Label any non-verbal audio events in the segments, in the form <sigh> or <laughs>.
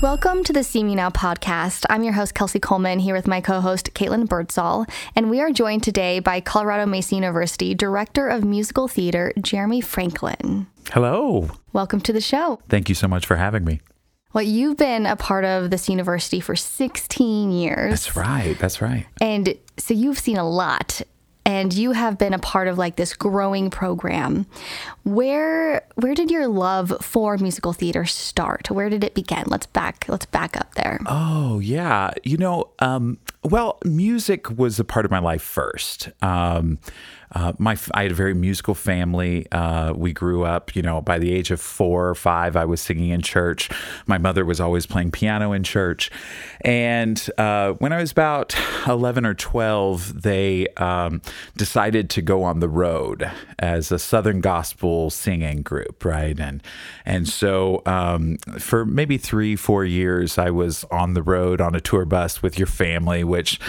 Welcome to the See Me Now podcast. I'm your host, Kelsey Coleman, here with my co host, Caitlin Birdsall, and we are joined today by Colorado Mesa University Director of Musical Theater, Jeremy Franklin. Hello. Welcome to the show. Thank you so much for having me. Well, you've been a part of this university for 16 years. That's right. That's right. And so you've seen a lot and you have been a part of like this growing program. Where where did your love for musical theater start? Where did it begin? Let's back let's back up there. Oh yeah, you know, um, well, music was a part of my life first. Um, uh, my I had a very musical family. Uh, we grew up, you know, by the age of four or five, I was singing in church. My mother was always playing piano in church, and uh, when I was about eleven or twelve, they um, decided to go on the road as a Southern gospel singing group, right? And and so um, for maybe three, four years, I was on the road on a tour bus with your family, which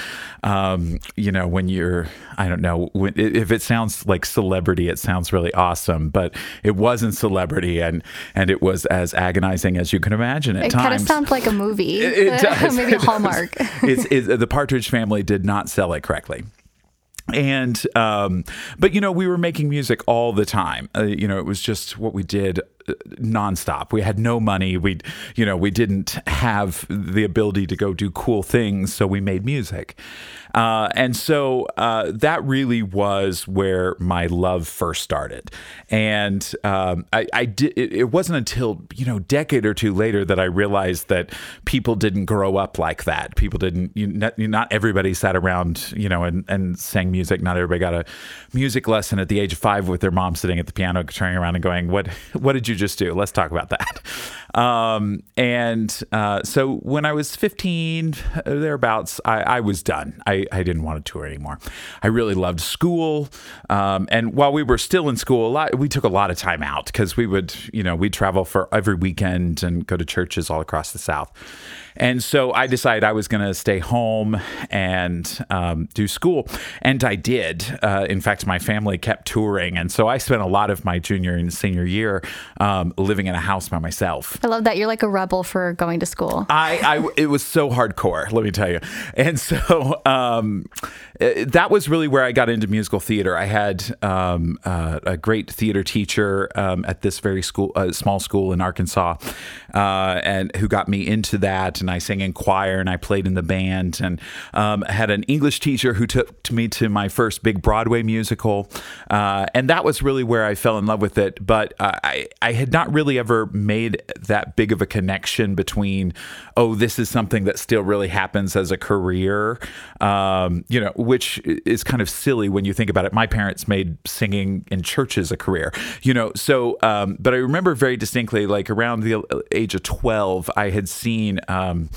um, you know, when you're, I don't know, when, if it sounds like celebrity, it sounds really awesome, but it wasn't celebrity, and and it was as agonizing as you can imagine at it times. It kind of sounds like a movie. It, it <laughs> does. Maybe a <laughs> Hallmark. it's, it's, the Partridge Family did not sell it correctly and um, but you know we were making music all the time uh, you know it was just what we did nonstop we had no money we you know we didn't have the ability to go do cool things so we made music uh, and so uh, that really was where my love first started. And um, I, I, did. It, it, wasn't until you know, decade or two later that I realized that people didn't grow up like that. People didn't. You, not, not, everybody sat around, you know, and, and sang music. Not everybody got a music lesson at the age of five with their mom sitting at the piano, turning around and going, "What? What did you just do? Let's talk about that." <laughs> Um, and uh, so when I was 15, uh, thereabouts, I, I was done. I, I didn't want to tour anymore. I really loved school. Um, and while we were still in school, a lot, we took a lot of time out because we would, you know, we'd travel for every weekend and go to churches all across the South. And so I decided I was going to stay home and um, do school. And I did. Uh, in fact, my family kept touring. And so I spent a lot of my junior and senior year um, living in a house by myself. I love that. You're like a rebel for going to school. I, I it was so hardcore, let me tell you. And so um, that was really where I got into musical theater. I had um, uh, a great theater teacher um, at this very school, uh, small school in Arkansas, uh, and who got me into that. And I sang in choir and I played in the band. And um, had an English teacher who took me to my first big Broadway musical, uh, and that was really where I fell in love with it. But I I had not really ever made that big of a connection between oh this is something that still really happens as a career, um, you know which is kind of silly when you think about it. My parents made singing in churches a career, you know. So, um, but I remember very distinctly, like around the age of twelve, I had seen um,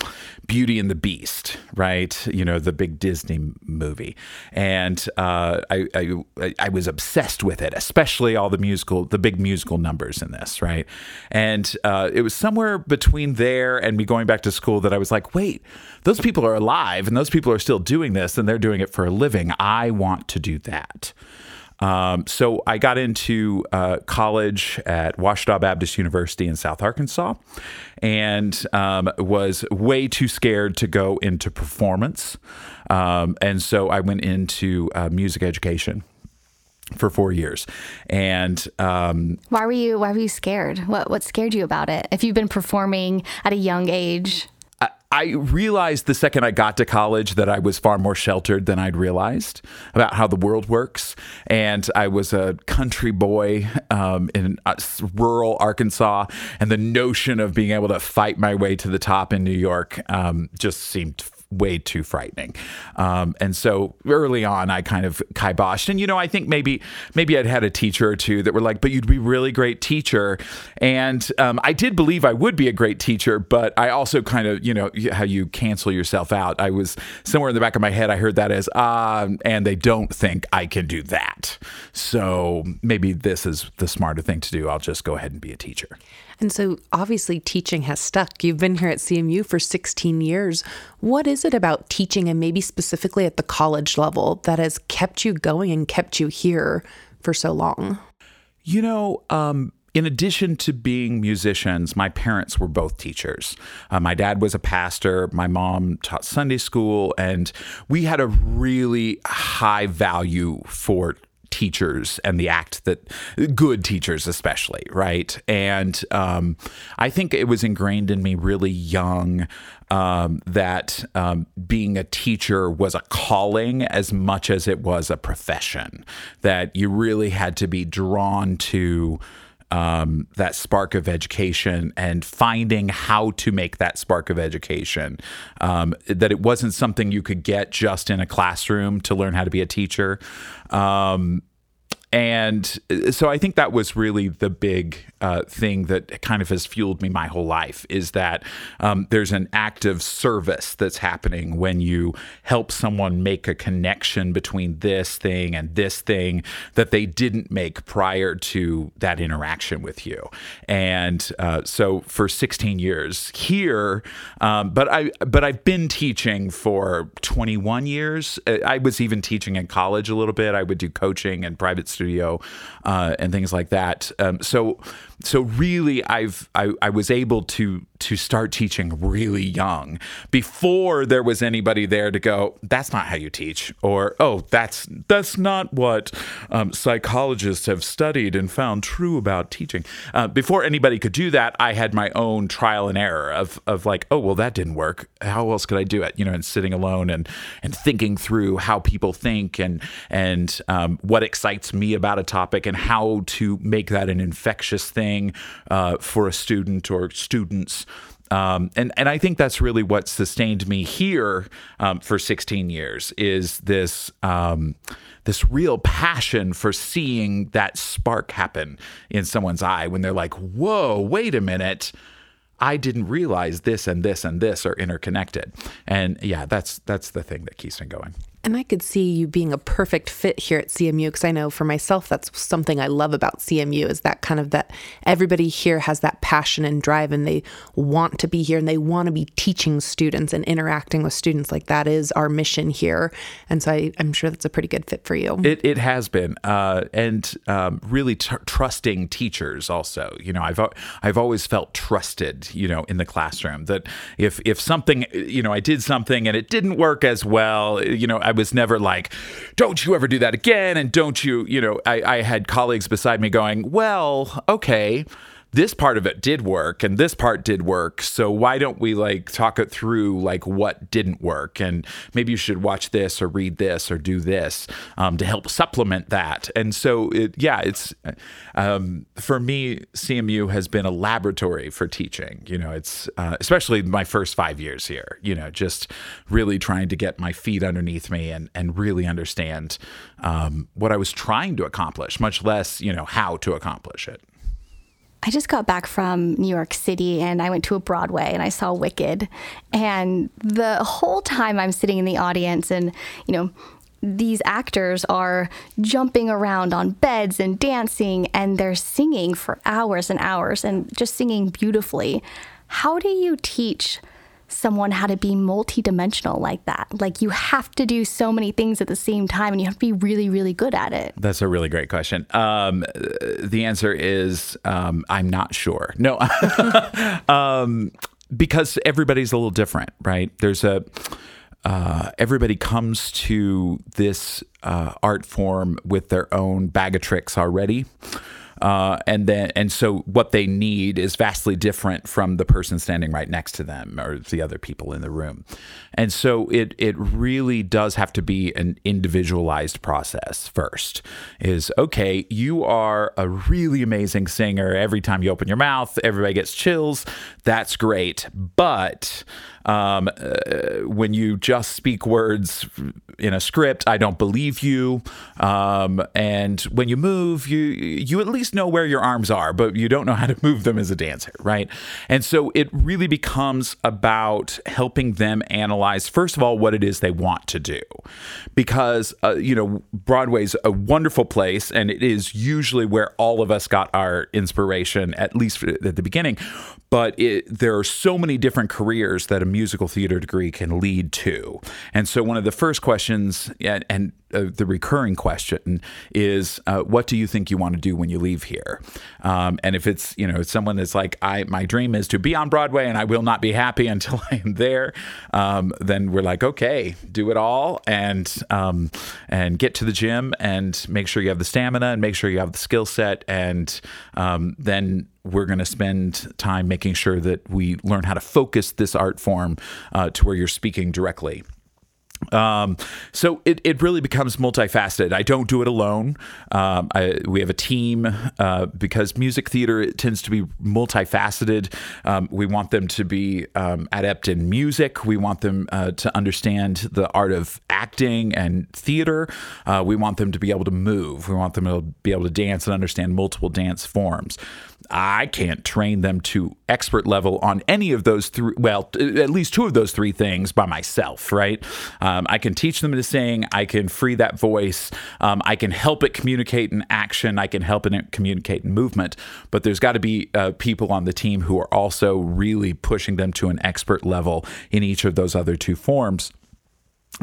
Beauty and the Beast, right? You know, the big Disney movie, and uh, I, I I was obsessed with it, especially all the musical, the big musical numbers in this, right? And uh, it was somewhere between there and me going back to school that I was like, wait, those people are alive, and those people are still doing this, and they're doing it for for a living. I want to do that. Um, so I got into uh, college at Ouachita Baptist University in South Arkansas and um, was way too scared to go into performance. Um, and so I went into uh, music education for four years. And um, why were you why were you scared? What what scared you about it? If you've been performing at a young age. I realized the second I got to college that I was far more sheltered than I'd realized about how the world works. And I was a country boy um, in uh, rural Arkansas, and the notion of being able to fight my way to the top in New York um, just seemed way too frightening. Um, and so early on, I kind of kiboshed. And you know, I think maybe maybe I'd had a teacher or two that were like, "But you'd be really great teacher." And um, I did believe I would be a great teacher, but I also kind of you know how you cancel yourself out. I was somewhere in the back of my head. I heard that as ah, and they don't think I can do that. So maybe this is the smarter thing to do. I'll just go ahead and be a teacher. And so obviously teaching has stuck. You've been here at CMU for 16 years. What is it about teaching and maybe specifically at the college level that has kept you going and kept you here for so long? You know, um, in addition to being musicians, my parents were both teachers. Uh, my dad was a pastor, my mom taught Sunday school, and we had a really high value for teachers and the act that good teachers especially right? And um, i think it was ingrained in me really young um, that um, being a teacher was a calling as much as it was a profession that you really had to be drawn to um, that spark of education and finding how to make that spark of education. Um, that it wasn't something you could get just in a classroom to learn how to be a teacher. Um, and so I think that was really the big uh, thing that kind of has fueled me my whole life is that um, there's an act of service that's happening when you help someone make a connection between this thing and this thing that they didn't make prior to that interaction with you. And uh, so for 16 years here, um, but I but I've been teaching for 21 years. I was even teaching in college a little bit. I would do coaching and private studio uh, and things like that. Um, so so really I've I, I was able to to start teaching really young before there was anybody there to go that's not how you teach or oh that's that's not what um, psychologists have studied and found true about teaching. Uh, before anybody could do that I had my own trial and error of of like oh well that didn't work. How else could I do it? You know and sitting alone and and thinking through how people think and and um, what excites me about a topic and how to make that an infectious thing uh, for a student or students um, and and I think that's really what sustained me here um, for 16 years is this um, this real passion for seeing that spark happen in someone's eye when they're like, "Whoa, wait a minute." I didn't realize this and this and this are interconnected. And yeah, that's that's the thing that keeps me going. And I could see you being a perfect fit here at CMU because I know for myself that's something I love about CMU is that kind of that everybody here has that passion and drive and they want to be here and they want to be teaching students and interacting with students. Like that is our mission here. And so I, am sure that's a pretty good fit for you. It, it has been. Uh, and um, really trusting teachers also. You know, I've, I've always felt trusted, you know, in the classroom that if, if something, you know, I did something and it didn't work as well, you know, I I was never like, don't you ever do that again. And don't you, you know, I, I had colleagues beside me going, well, okay this part of it did work and this part did work. So why don't we like talk it through like what didn't work? And maybe you should watch this or read this or do this um, to help supplement that. And so, it, yeah, it's um, for me, CMU has been a laboratory for teaching. You know, it's uh, especially my first five years here, you know, just really trying to get my feet underneath me and, and really understand um, what I was trying to accomplish, much less, you know, how to accomplish it. I just got back from New York City and I went to a Broadway and I saw Wicked. And the whole time I'm sitting in the audience and, you know, these actors are jumping around on beds and dancing and they're singing for hours and hours and just singing beautifully. How do you teach someone how to be multidimensional like that. Like you have to do so many things at the same time and you have to be really, really good at it. That's a really great question. Um, the answer is um, I'm not sure. No, <laughs> um, because everybody's a little different, right? There's a, uh, everybody comes to this uh, art form with their own bag of tricks already. Uh, and then and so what they need is vastly different from the person standing right next to them or the other people in the room. And so it it really does have to be an individualized process first is okay you are a really amazing singer. Every time you open your mouth everybody gets chills. That's great. But um, uh, when you just speak words in a script, I don't believe you. Um, and when you move, you you at least know where your arms are, but you don't know how to <laughs> move them as a dancer, right? And so it really becomes about helping them analyze first of all what it is they want to do, because uh, you know Broadway's a wonderful place, and it is usually where all of us got our inspiration, at least at the beginning. But it, there are so many different careers that a musical theater degree can lead to. And so, one of the first questions, and, and uh, the recurring question is, uh, what do you think you want to do when you leave here? Um, and if it's you know someone that's like, I my dream is to be on Broadway and I will not be happy <laughs> until I am there, um, then we're like, okay, do it all and um, and get to the gym and make sure you have the stamina and make sure you have the skill set and um, then we're going to spend time making sure that we learn how to focus this art form uh, to where you're speaking directly. Um, so it, it really becomes multifaceted. I don't do it alone. Um, I, we have a team uh, because music theater tends to be multifaceted. Um, we want them to be um, adept in music. We want them uh, to understand the art of acting and theater. Uh, we want them to be able to move. We want them to be able to dance and understand multiple dance forms. I can't train them to expert level on any of those three, well, at least two of those three things by myself, right? Um, I can teach them to sing, I can free that voice, um, I can help it communicate in action, I can help it communicate in movement, but there's got to be uh, people on the team who are also really pushing them to an expert level in each of those other two forms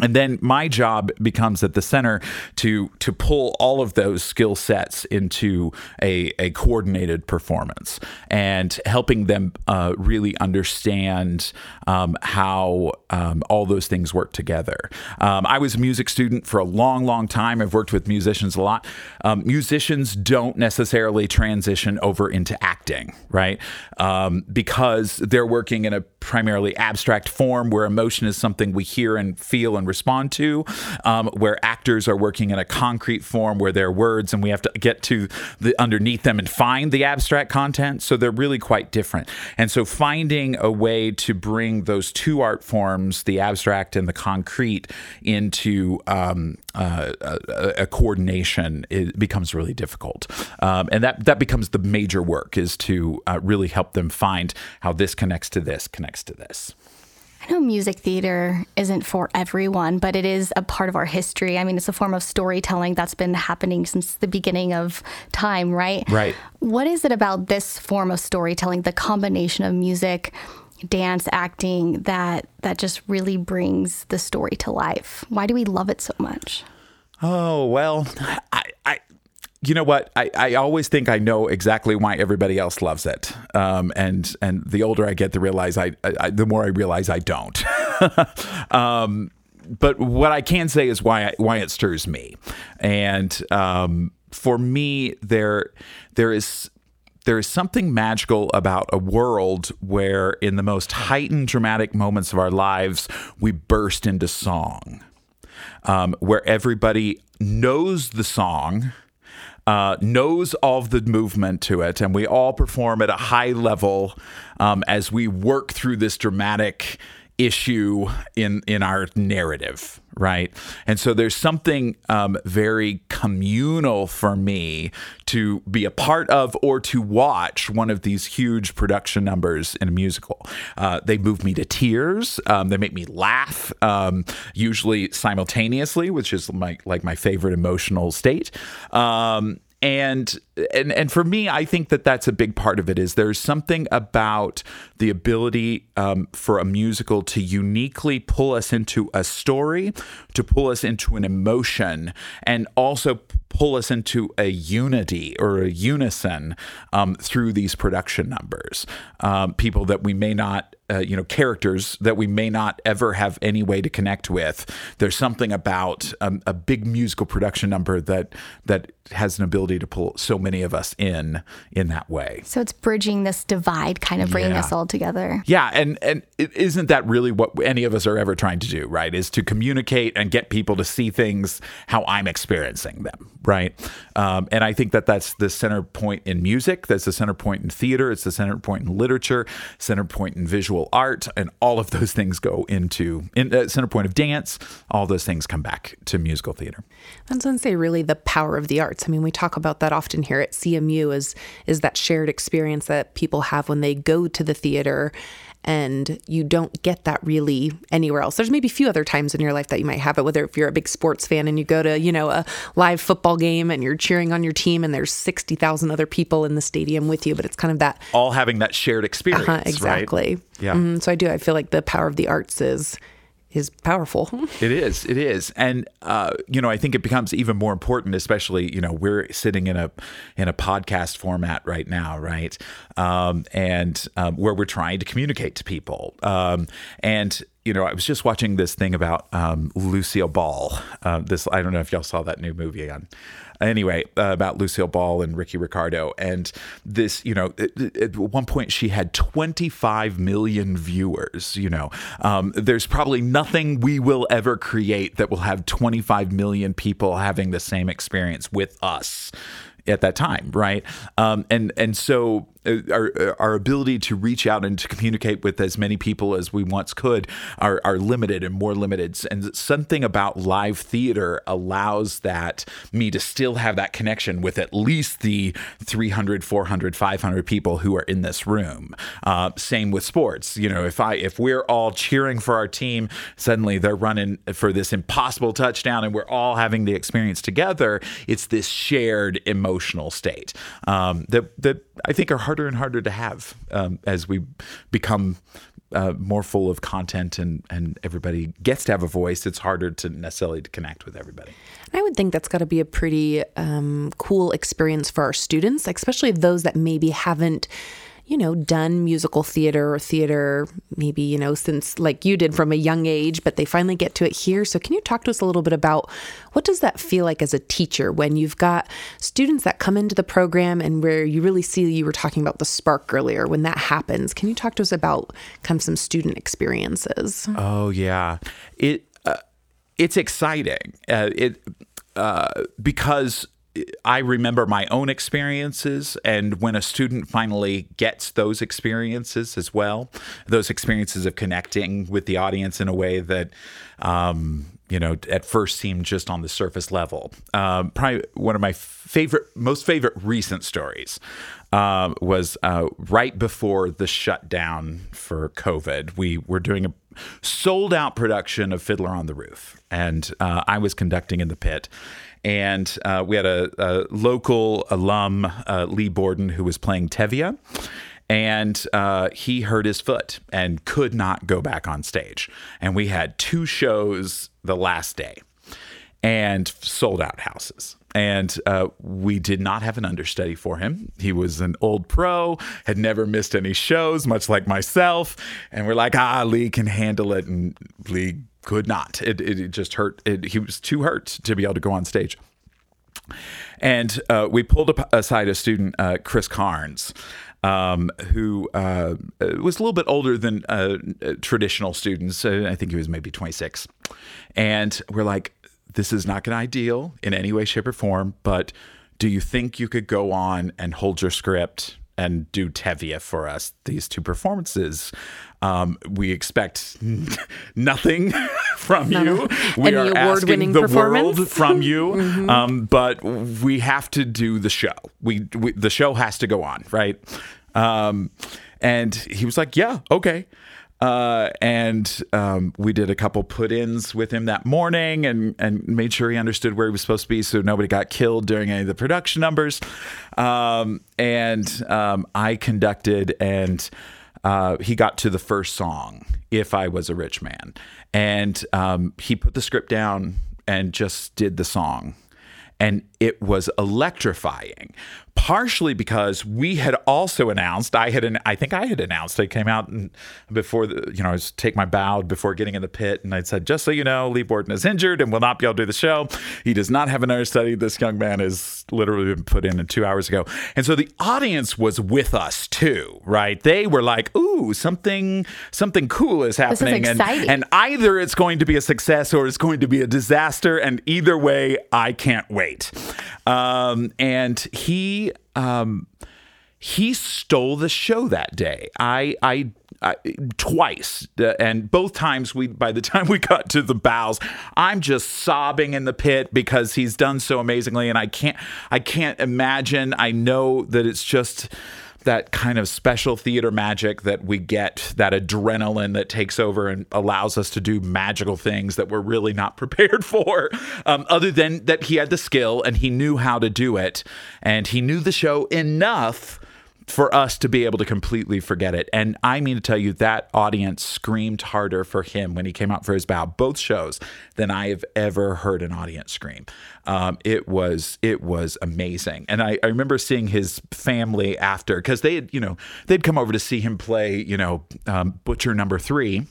and then my job becomes at the center to to pull all of those skill sets into a, a coordinated performance and helping them uh, really understand um, how um, all those things work together. Um, I was a music student for a long, long time. I've worked with musicians a lot. Um, musicians don't necessarily transition over into acting, right? Um, because they're working in a primarily abstract form where emotion is something we hear and feel and respond to, um, where actors are working in a concrete form where they're words and we have to get to the underneath them and find the abstract content. So they're really quite different. And so finding a way to bring those two art forms, the abstract and the concrete, into um, uh, a, a, coordination becomes really difficult. Um, and that, that becomes the major work is to uh, really help them find how this connects to this, connects to this. I know music theater isn't for everyone, but it is a part of our history. I mean, it's a form of storytelling that's been happening since the beginning of time, right? Right. What is it about this form of storytelling, the combination of music, dance, acting that that just really brings the story to life? Why do we love it so much? Oh, well, I, I you know what? I, I always think I know exactly why everybody else loves it. Um, and and the older I get, the realize I, I the more I realize I don't. <laughs> um, but what I can say is why why it stirs me, and um, for me there there is there is something magical about a world where in the most heightened dramatic moments of our lives we burst into song, um, where everybody knows the song uh, knows of the movement to it, and we all perform at a high level um, as we work through this dramatic issue in in our narrative right? And so there's something um, very communal for me to be a part of or to watch one of these huge production numbers in a musical. Uh, they move me to tears. Um, they make me laugh um, usually simultaneously which is my like my favorite emotional state. Um, and and and for me, I think that that's a big part of it. Is there's something about the ability um, for a musical to uniquely pull us into a story, to pull us into an emotion, and also pull us into a unity or a unison um, through these production numbers. Um, people that we may not, uh, you know, characters that we may not ever have any way to connect with. There's something about um, a big musical production number that that has an ability to pull so many of us in in that way. So it's bridging this divide, kind of bringing yeah. us all together. Yeah, and and isn't that really what any of us are ever trying to do? Right? Is to communicate and get people to see things how I'm experiencing them right? Um, and I think that that's the center point in music. That's the center point in theater. It's the center point in literature, center point in visual art, and all of those things go into in, uh, center point of dance. All those things come back to musical theater. That's when say really the power of the arts. I mean, we talk about that often here at CMU. Is is that shared experience that people have when they go to the theater and you don't get that really anywhere else. There's maybe a few other times in your life that you might have it, whether if you're a big sports fan and you go to, you know, a live football game and you're cheering on your team and there's 60,000 other people in the stadium with you, but it's kind of that all having that shared experience. Uh-huh, exactly. Right? Yeah. Mm-hmm. So I do. I feel like the power of the arts is is powerful. <laughs> It is. It is, and uh, you know, I think it becomes even more important, especially you know, we're sitting in a in a podcast format right now, right? Um, and um, where we're trying to communicate to people, um, and you know, I was just watching this thing about um, Lucille Ball. Uh, this I don't know if y'all saw that new movie on anyway uh, about Lucille Ball and Ricky Ricardo and this you know at, one point she had 25 million viewers you know um, there's probably nothing we will ever create that will have 25 million people having the same experience with us at that time, right? Um, and and so our our ability to reach out and to communicate with as many people as we once could are are limited and more limited. And something about live theater allows that me to still have that connection with at least the 300, 400, 500 people who are in this room. Uh, same with sports. You know, if I if we're all cheering for our team, suddenly they're running for this impossible touchdown, and we're all having the experience together. It's this shared emotional state um, that that I think are harder and harder to have um, as we become uh, more full of content and, and everybody gets to have a voice. It's harder to necessarily to connect with everybody. I would think that's got to be a pretty um, cool experience for our students, especially those that maybe haven't you know, done musical theater or theater, maybe, you know, since like you did from a young age, but they finally get to it here. So, can you talk to us a little bit about what does that feel like as a teacher when you've got students that come into the program and where you really see you were talking about the spark earlier when that happens? Can you talk to us about kind of some student experiences? Oh, yeah. It, uh, it's exciting. Uh, it, uh, because I remember my own experiences, and when a student finally gets those experiences as well, those experiences of connecting with the audience in a way that, um, you know, at first seemed just on the surface level. Um, probably one of my favorite, most favorite recent stories uh, was uh, right before the shutdown for COVID. We were doing a sold out production of Fiddler on the Roof, and uh, I was conducting in the pit and uh, we had a, a local alum, uh, Lee Borden, who was playing Tevye. And uh, he hurt his foot and could not go back on stage. And we had two shows the last day and sold out houses. And uh, we did not have an understudy for him. He was an old pro, had never missed any shows, much like myself. And we're like, ah, Lee can handle it. And Lee could not. It, it, just hurt. It, he was too hurt to be able to go on stage. And uh, we pulled aside a student, uh, Chris Carnes, um, who uh, was a little bit older than uh, traditional students. Uh, I think he was maybe 26. And we're like, this is not to ideal in any way, shape, or form, but do you think you could go on and hold your script and do Tevye for us these two performances. Um, we expect <laughs> nothing <laughs> <laughs> from you. We are asking the world from you, mm-hmm. um, but we have to do the show. We, we the show has to go on, right? Um, and he was like, "Yeah, okay." Uh, and um, we did a couple put-ins with him that morning, and and made sure he understood where he was supposed to be, so nobody got killed during any of the production numbers. Um, and um, I conducted, and uh, he got to the first song, "If I Was a Rich Man," and um, he put the script down and just did the song. And it was electrifying partially because we had also announced I had an, I think I had announced I came out and before the you know I was take my bow before getting in the pit and I said just so you know Lee Borden is injured and will not be able to do the show. He does not have an understudy this young man is literally been put in two hours ago. And so the audience was with us too right? They were like ooh something something cool is happening is and and either it's going to be a success or it's going to be a disaster and either way I can't wait um, and he um, he stole the show that day. I I uh, twice, uh, and both times we. By the <laughs> time we got to the bows, I'm just sobbing in the pit because he's done so amazingly, and I can't. I can't imagine. I know that it's just that kind of special theater magic that we get, that adrenaline that takes over and allows us to do magical things that we're really not <laughs> prepared for. Um, other than that, he had the skill and he knew how to do it, and he knew the show enough for us to be able to completely forget it. And I mean to tell you, that audience screamed harder for him when he came out for his bow, both shows, than I have ever heard an audience scream. Um, it was it was amazing, and I, I remember seeing his family after because they had you know they'd come over to see him play you know um, Butcher Number Three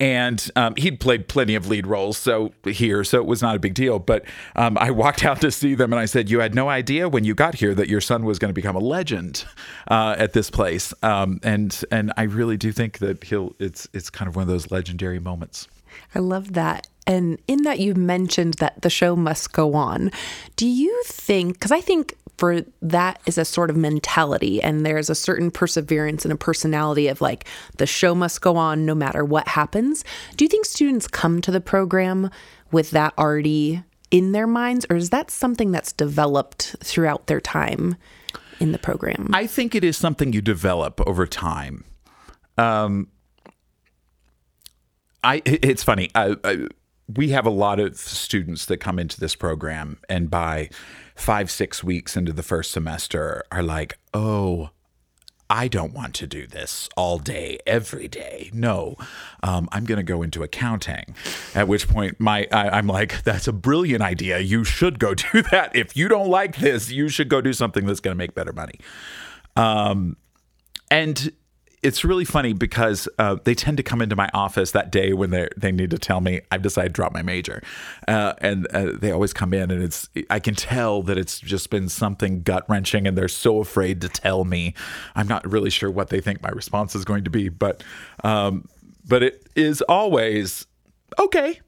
and um, he'd played plenty of lead roles so here so it was not a big deal. But um, i walked out to see them and i said you had no idea when you got here that your son was going to become a legend uh, at this place. Um, and and i really do think that he'll it's it's kind of one of those legendary moments I love that. And in that, you mentioned that the show must go on. Do you think, because I think for that is a sort of mentality, and there's a certain perseverance and a personality of like, the show must go on no matter what happens. Do you think students come to the program with that already in their minds, or is that something that's developed throughout their time in the program? I think it is something you develop over time. Um, I it's funny. I, I, we have a lot of students that come into this program, and by five six weeks into the first semester, are like, "Oh, I don't want to do this all day, every day. No, um, I'm going to go into accounting. At which point, my I, am like, that's a brilliant idea. You should go <laughs> do that. If you don't like this, you should go do something that's going to make better money. Um, and it's really funny because uh, they tend to come into my office that day when they they need to tell me I've decided to drop my major, uh, and uh, they always come in and it's I can tell that it's just been something gut wrenching and they're so afraid to tell me. I'm not really sure what they think my response is going to be, but um, but it is always okay,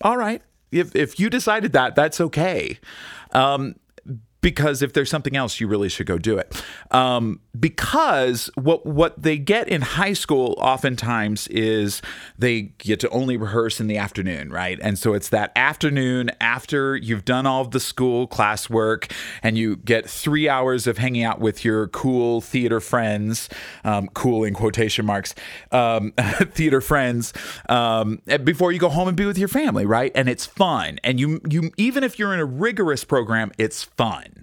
all right. If if you decided that, that's okay. Um, because if there's something else, you really should go do it. Um, because what what they get in high school oftentimes is they get to only rehearse in the afternoon, right? And so it's that afternoon after you've done all of the school classwork, and you get three hours of hanging out with your cool theater friends, um, cool in quotation marks, um, <laughs> theater friends, um, before you go home and be with your family, right? And it's fun, and you you even if you're in a rigorous program, it's fun.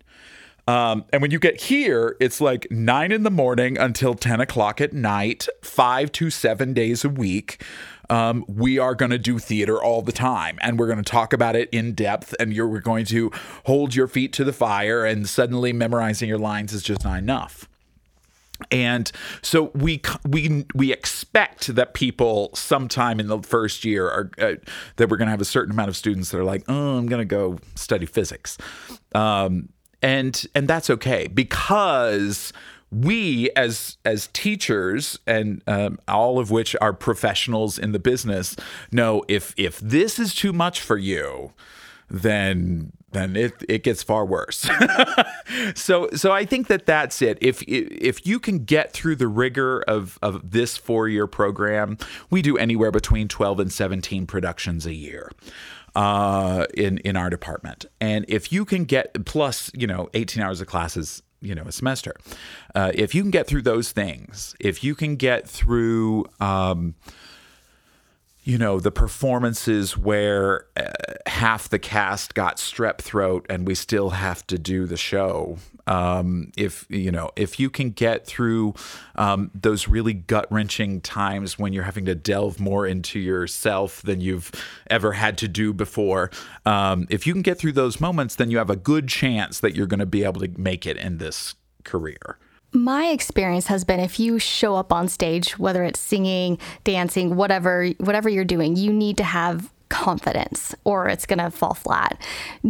Um, and when you get here, it's like nine in the morning until 10 o'clock at night, five to seven days a week. Um, we are going to do theater all the time and we're going to talk about it in depth. And you're going to hold your feet to the fire, and suddenly memorizing your lines is just not enough. And so we we we expect that people sometime in the first year are uh, that we're going to have a certain amount of students that are like, oh, I'm going to go study physics. Um, and and that's okay because we as as teachers and um, all of which are professionals in the business know if if this is too much for you then then it, it gets far worse. <laughs> so so I think that that's it. If if you can get through the rigor of of this four year program, we do anywhere between twelve and seventeen productions a year uh, in in our department. And if you can get plus, you know, 18 hours of classes, you know, a semester, uh, if you can get through those things, if you can get through. Um, you know the performances where uh, half the cast got strep throat and we still have to do the show um, if you know if you can get through um, those really gut wrenching times when you're having to delve more into yourself than you've ever had to do before, um, if you can get through those moments, then you have a good chance that you're going to be able to make it in this career. My experience has been if you show up on stage, whether it's singing, dancing, whatever whatever you're doing, you need to have confidence or it's going to fall flat.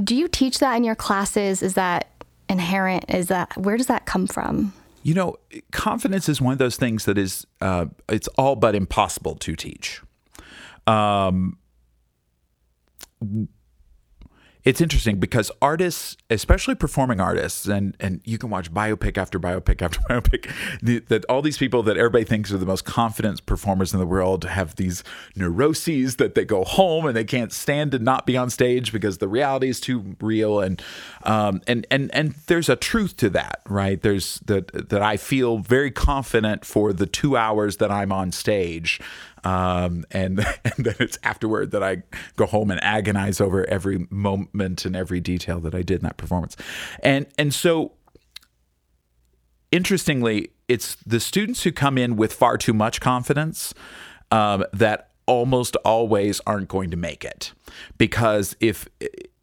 Do you teach that in your classes? Is that inherent? Is that where does that come from? You know, confidence is one of those things that is uh, it's all but impossible to teach. Um, it's interesting because artists, especially performing artists, and and you can watch biopic after biopic after <laughs> biopic, the, that all these people that everybody thinks are the most confident performers in the world have these neuroses that they go home and they can't stand to not be on stage because the reality is too real, and um, and and and there's a truth to that, right? There's that that I feel very confident for the two hours that I'm on stage um, and, <laughs> and then it's afterward that I go home and agonize over every moment and every detail that I did in that performance. And, and so interestingly, it's the students who come in with far too much confidence um, that almost always aren't going to make it because if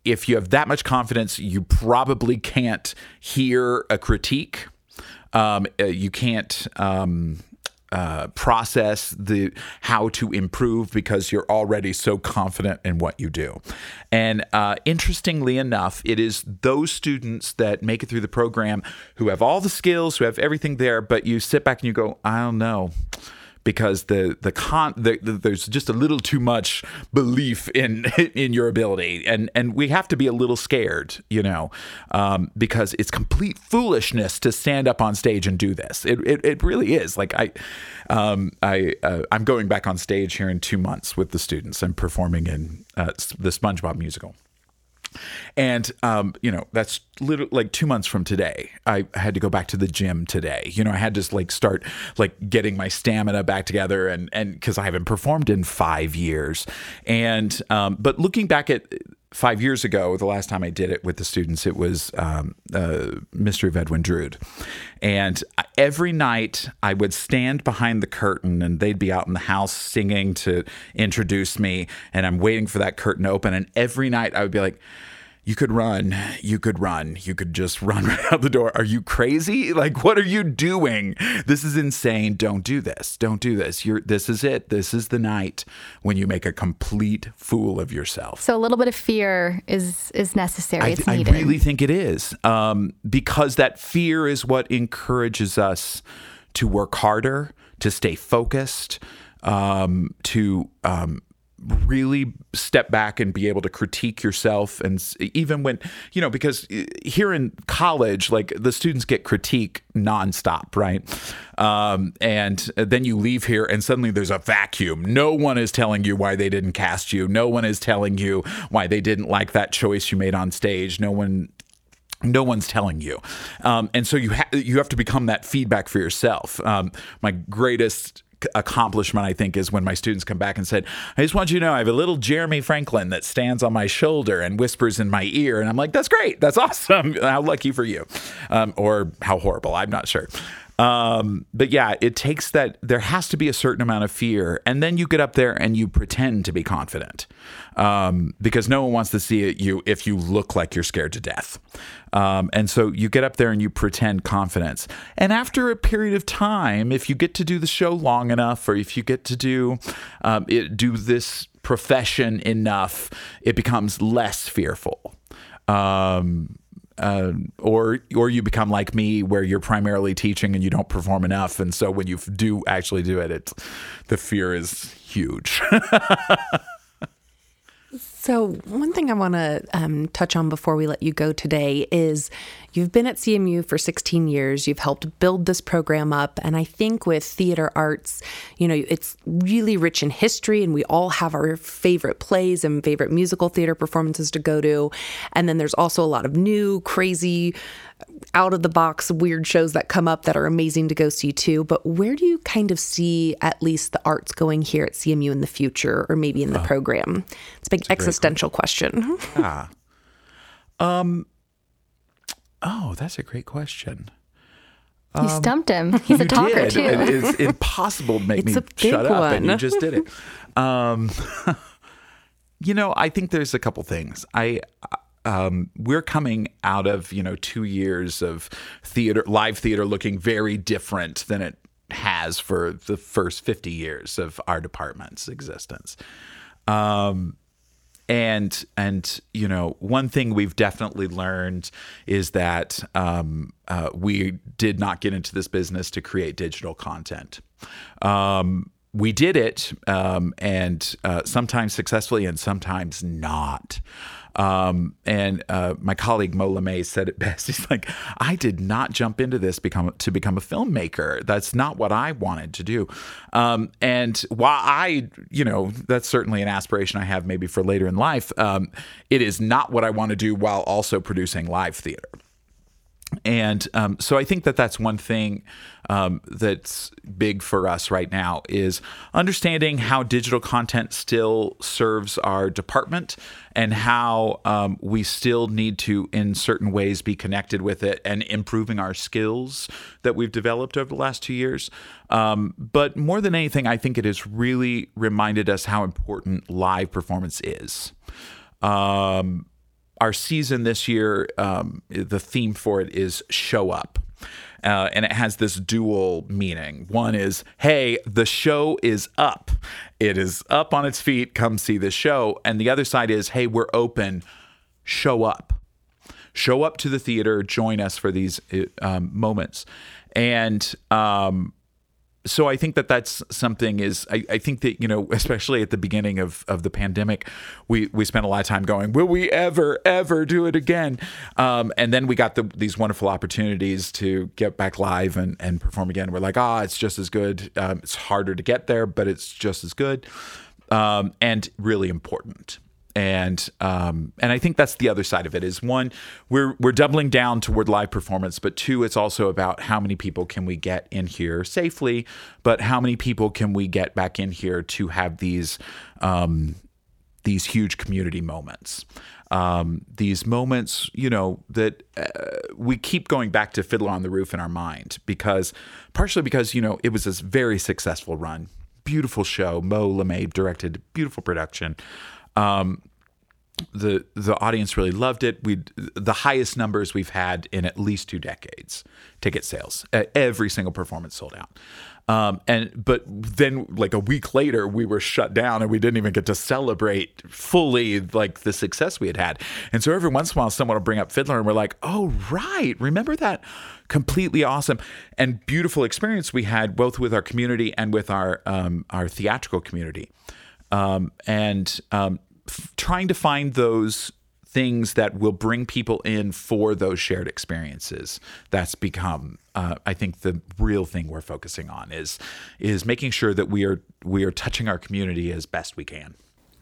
if you have that much confidence, you probably can't hear a critique. Um, uh, you can't um, uh, process the how to improve because you're already so confident in what you do. And uh, interestingly enough, it is those students that make it through the program who have all the skills, who have everything there, but you sit back and you go, I don't know because the the con the, the, there's just a little too much belief in <laughs> in your ability. And and we have to be a little scared you know um, because it's complete foolishness to stand up on stage and do this. It it, it really is. Like I um, I uh, I'm going back on stage here in two months with the students. I'm performing in uh, the SpongeBob musical and um, you know, that's literally like two months from today. I had to go back to the gym today. You know, I had to like start like getting my stamina back together, and and because I haven't performed in five years. And um, but looking back at five years ago, the last time I did it with the students, it was um, uh, Mystery of Edwin Drood. And every night I would stand behind the curtain and they'd be out in the house singing to introduce me. And I'm waiting for that curtain to open. And every night I would be like, you could run, you could run, you could just <laughs> run right out the door. Are you crazy? Like, what are you doing? This is insane. Don't do this. Don't do this. You're, this is it. This is the night when you make a complete fool of yourself. So a little bit of fear is is necessary. I, it's I needed. really think it is um, because that fear is what encourages us to work harder, to stay focused, um, to um, really step back and be able to critique yourself and even when you know because here in college like the students get critique nonstop right? Um, and then you leave here and suddenly there's a vacuum. No one is telling you why they didn't cast you. No one is telling you why they didn't like that choice you made on stage. No one no one's telling you, um, and so you ha- you have to become that feedback for yourself. Um, my greatest accomplishment I think is when my students come back and said, "I just want you to know I have a little Jeremy Franklin that stands on my shoulder and whispers in my ear," and I'm like, "That's great, that's <laughs> awesome. How lucky for you," um, or how horrible. I'm not sure. Um, but yeah, it takes that. There has to be a certain amount of fear, and then you get up there and you pretend to be confident, um, because no one wants to see you if you look like you're scared to death. Um, and so you get up there and you pretend confidence. And after a period of time, if you get to do the show long enough, or if you get to do um, it, do this profession enough, it becomes less fearful. Um, uh, or or you become like me where you're primarily teaching and you don't perform enough and so when you do actually do it it's the fear is huge <laughs> So, one thing I want to um, touch on before we let you go today is you've been at CMU for 16 years. You've helped build this program up. And I think with theater arts, you know, it's really rich in history, and we all have our favorite plays and favorite musical theater performances to go to. And then there's also a lot of new, crazy, out of the box weird shows that come up that are amazing to go see too. But where do you kind of see at least the arts going here at CMU in the future or maybe in the program? It's a big existential question. <laughs> Ah. Um Oh, that's a great question. You um, stumped him. <laughs> He's a talker did. too. It is impossible to make it's me shut up, and you just did it. Um, <laughs> you know, I think there's a couple things. I um, we're coming out of you know two years of theater, live theater, looking very different than it has for the first 50 years of our department's existence. Um, and and you know one thing we've definitely learned is that um, uh, we did not get into this business to create digital content. Um, we did it, um, and uh, sometimes successfully, and sometimes not. Um, and uh, my colleague Mo LeMay said it <laughs> best. He's like, I did not jump into this become to become a filmmaker. That's not what I wanted to do. Um, and while I, you know, that's certainly an aspiration I have maybe for later in life, um, it is not what I want to do while also producing live theater. And um, so I think that that's one thing um, that's big for us right now is understanding how digital content still serves our department and how um, we still need to, in certain ways, be connected with it and improving our skills that we've developed over the last two years. Um, but more than anything, I think it has really reminded us how important live performance is. Um, our season this year, um, the theme for it is show up. Uh, and it has this dual meaning. One is, hey, the show is up. It is up on its feet. Come see the show. And the other side is, hey, we're open. Show up. Show up to the theater. Join us for these um, moments. And um, so I think that that's something is I, I, think that you know especially at the beginning of, of the pandemic we we spent a lot of time going will we ever ever do it again? Um, and then we got the, these wonderful opportunities to get back live and, and perform again. We're like ah oh, it's just as good. Um, it's harder to get there but it's just as good. Um, and really important and um, and I think that's the other side of it is one we're we're doubling down toward live performance, but two it's also about how many people can we get in here safely, but how many people can we get back in here to have these um, these huge community moments. Um, these moments, you know, that uh, we keep going back to Fiddler on the Roof in our mind because, partially because, you know, it was this very successful run. Beautiful show. Mo LeMay directed, beautiful production. Um, the the audience really loved it. We the highest numbers we've had in at least two decades. Ticket sales, every single performance sold out. Um, and but then like a week later we were shut down and we didn't even get to celebrate fully like the success we had had and so every once in a while someone will bring up fiddler and we're like oh right remember that completely awesome and beautiful experience we had both with our community and with our um, our theatrical community um, and um, trying to find those things that will bring people in for those shared experiences that's become uh, i think the real thing we're focusing on is is making sure that we are we are touching our community as best we can.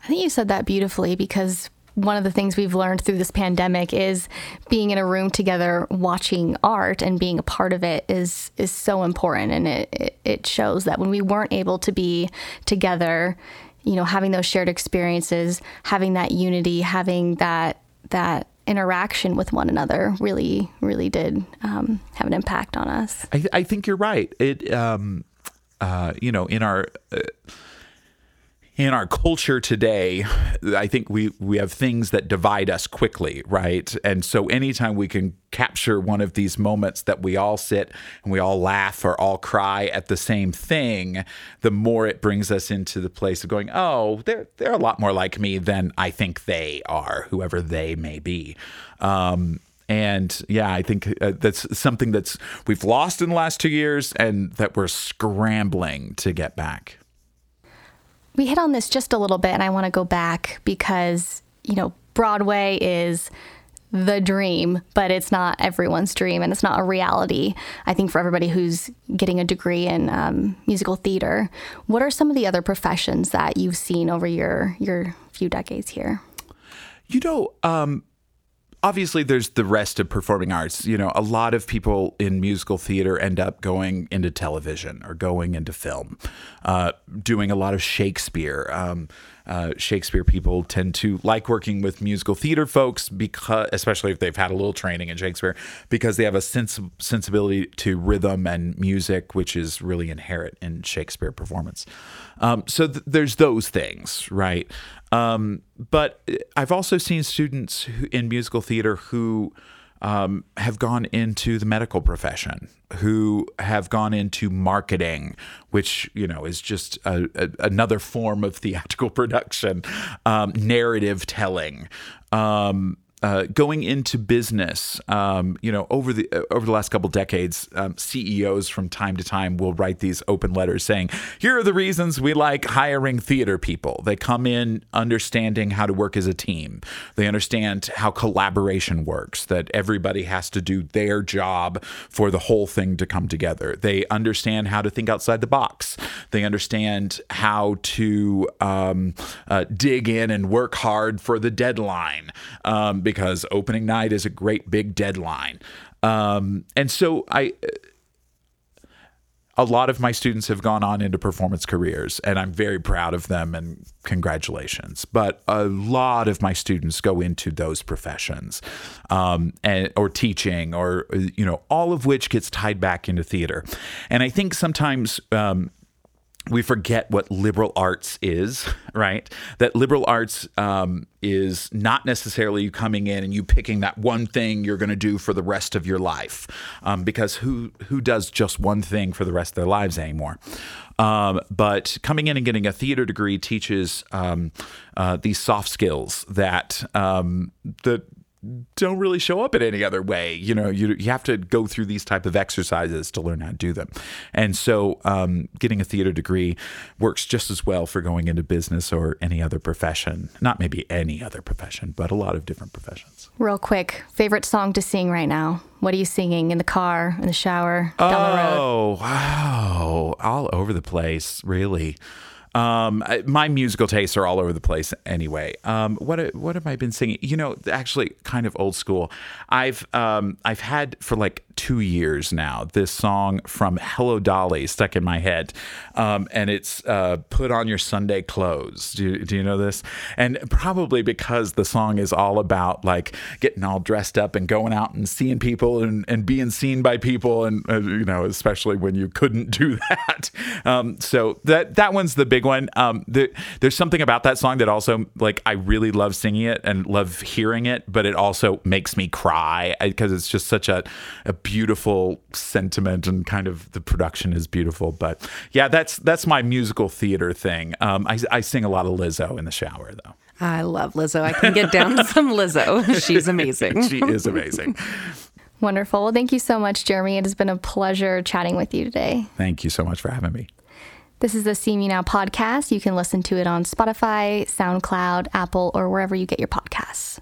I think you said that beautifully because one of the things we've learned through this pandemic is being in a room together watching art and being a part of it is is so important. And it it shows that when we weren't able to be together you know, having those shared experiences, having that unity, having that that interaction with one another really, really did um, have an impact on us. I, I think you're right. It, um, uh, you know, in our. Uh, in our culture today, I think we we have things that divide us quickly, right? And so anytime we can capture one of these moments that we all sit and we all laugh or all cry at the same thing, the more it brings us into the place of going, "Oh, they're they're a lot more like me than I think they are, whoever they may be." Um, and yeah, I think uh, that's something that's we've lost in the last two years, and that we're scrambling to get back we hit on this just a little bit, and I want to go back because, you know, Broadway is the dream, but it's not everyone's dream and it's not a reality. I think for everybody who's getting a degree in um, musical theater, what are some of the other professions that you've seen over your your few decades here? You know, um, obviously there's the rest of performing arts. You know a lot of people in musical theater end up going into television or going into film uh, doing a lot of shakespeare. Um, uh, Shakespeare people tend to like working with musical theater folks because, especially if they've had a little training in Shakespeare, because they have a sensibility to rhythm and music, which is really inherent in Shakespeare performance. Um, so th- there's those things, right? Um, but I've also seen students who, in musical theater who um, have gone into the medical profession, who have gone into marketing, which you know is just a, a, another form of theatrical <laughs> production, um, narrative telling. Um, uh, going into business, um, you know, over the uh, over the last couple decades, um, CEOs from time to time will write these open letters saying, "Here are the reasons we like hiring theater people. They come in understanding how to work as a team. They understand how collaboration works. That everybody has to do their job for the whole thing to come together. They understand how to think outside the box. They understand how to um, uh, dig in and work hard for the deadline." Because opening night is a great big deadline. Um, and so I a lot of my students have gone on into performance careers and I'm very proud of them and congratulations. But a lot of my students go into those professions um, and, or teaching or, you know, all of which gets tied back into theater. And I think sometimes um, we forget what liberal arts is, <laughs> right? That liberal arts um, is not necessarily you coming in and you picking that one thing you're going to do for the rest of your life, um, because who who does just one thing for the rest of their lives anymore? Um, but coming in and getting a theater degree teaches um, uh, these soft skills that um, the don't really show up in any other way. You know, you, you have to go through these type of exercises to learn how to do them. And so um, getting a theater degree works just as well for going into business or any other profession. Not maybe any other profession, but a lot of different professions. Real quick, favorite song to sing right now? What are you singing in the car, in the shower, down the road? Oh, wow. All over the place, really. Um, my musical tastes are all over the place anyway. Um, what what have I been singing? You know, actually, kind of old school. I've um, I've had for like two years now this song from Hello Dolly stuck in my head, um, and it's uh, "Put on Your Sunday Clothes." Do you, do you know this? And probably because the song is all about like getting all dressed up and going out and seeing people and, and being seen by people, and uh, you know, especially when you couldn't do <laughs> that. Um, so that that one's the big one. Um, the, there's something about that song that also like I really love singing it and love hearing it, but it also makes me cry because it's just such a, a beautiful sentiment and kind of the production is beautiful. But yeah, that's that's my musical theater thing. Um, I, I sing a lot of Lizzo in the shower though. I love Lizzo. I can get down to some Lizzo. <laughs> She's amazing. she is amazing. <laughs> Wonderful. Well, thank you so much, Jeremy. It has been a pleasure chatting with you today. Thank you so much for having me. This is the See Me Now podcast. You can listen to it on Spotify, SoundCloud, Apple, or wherever you get your podcasts.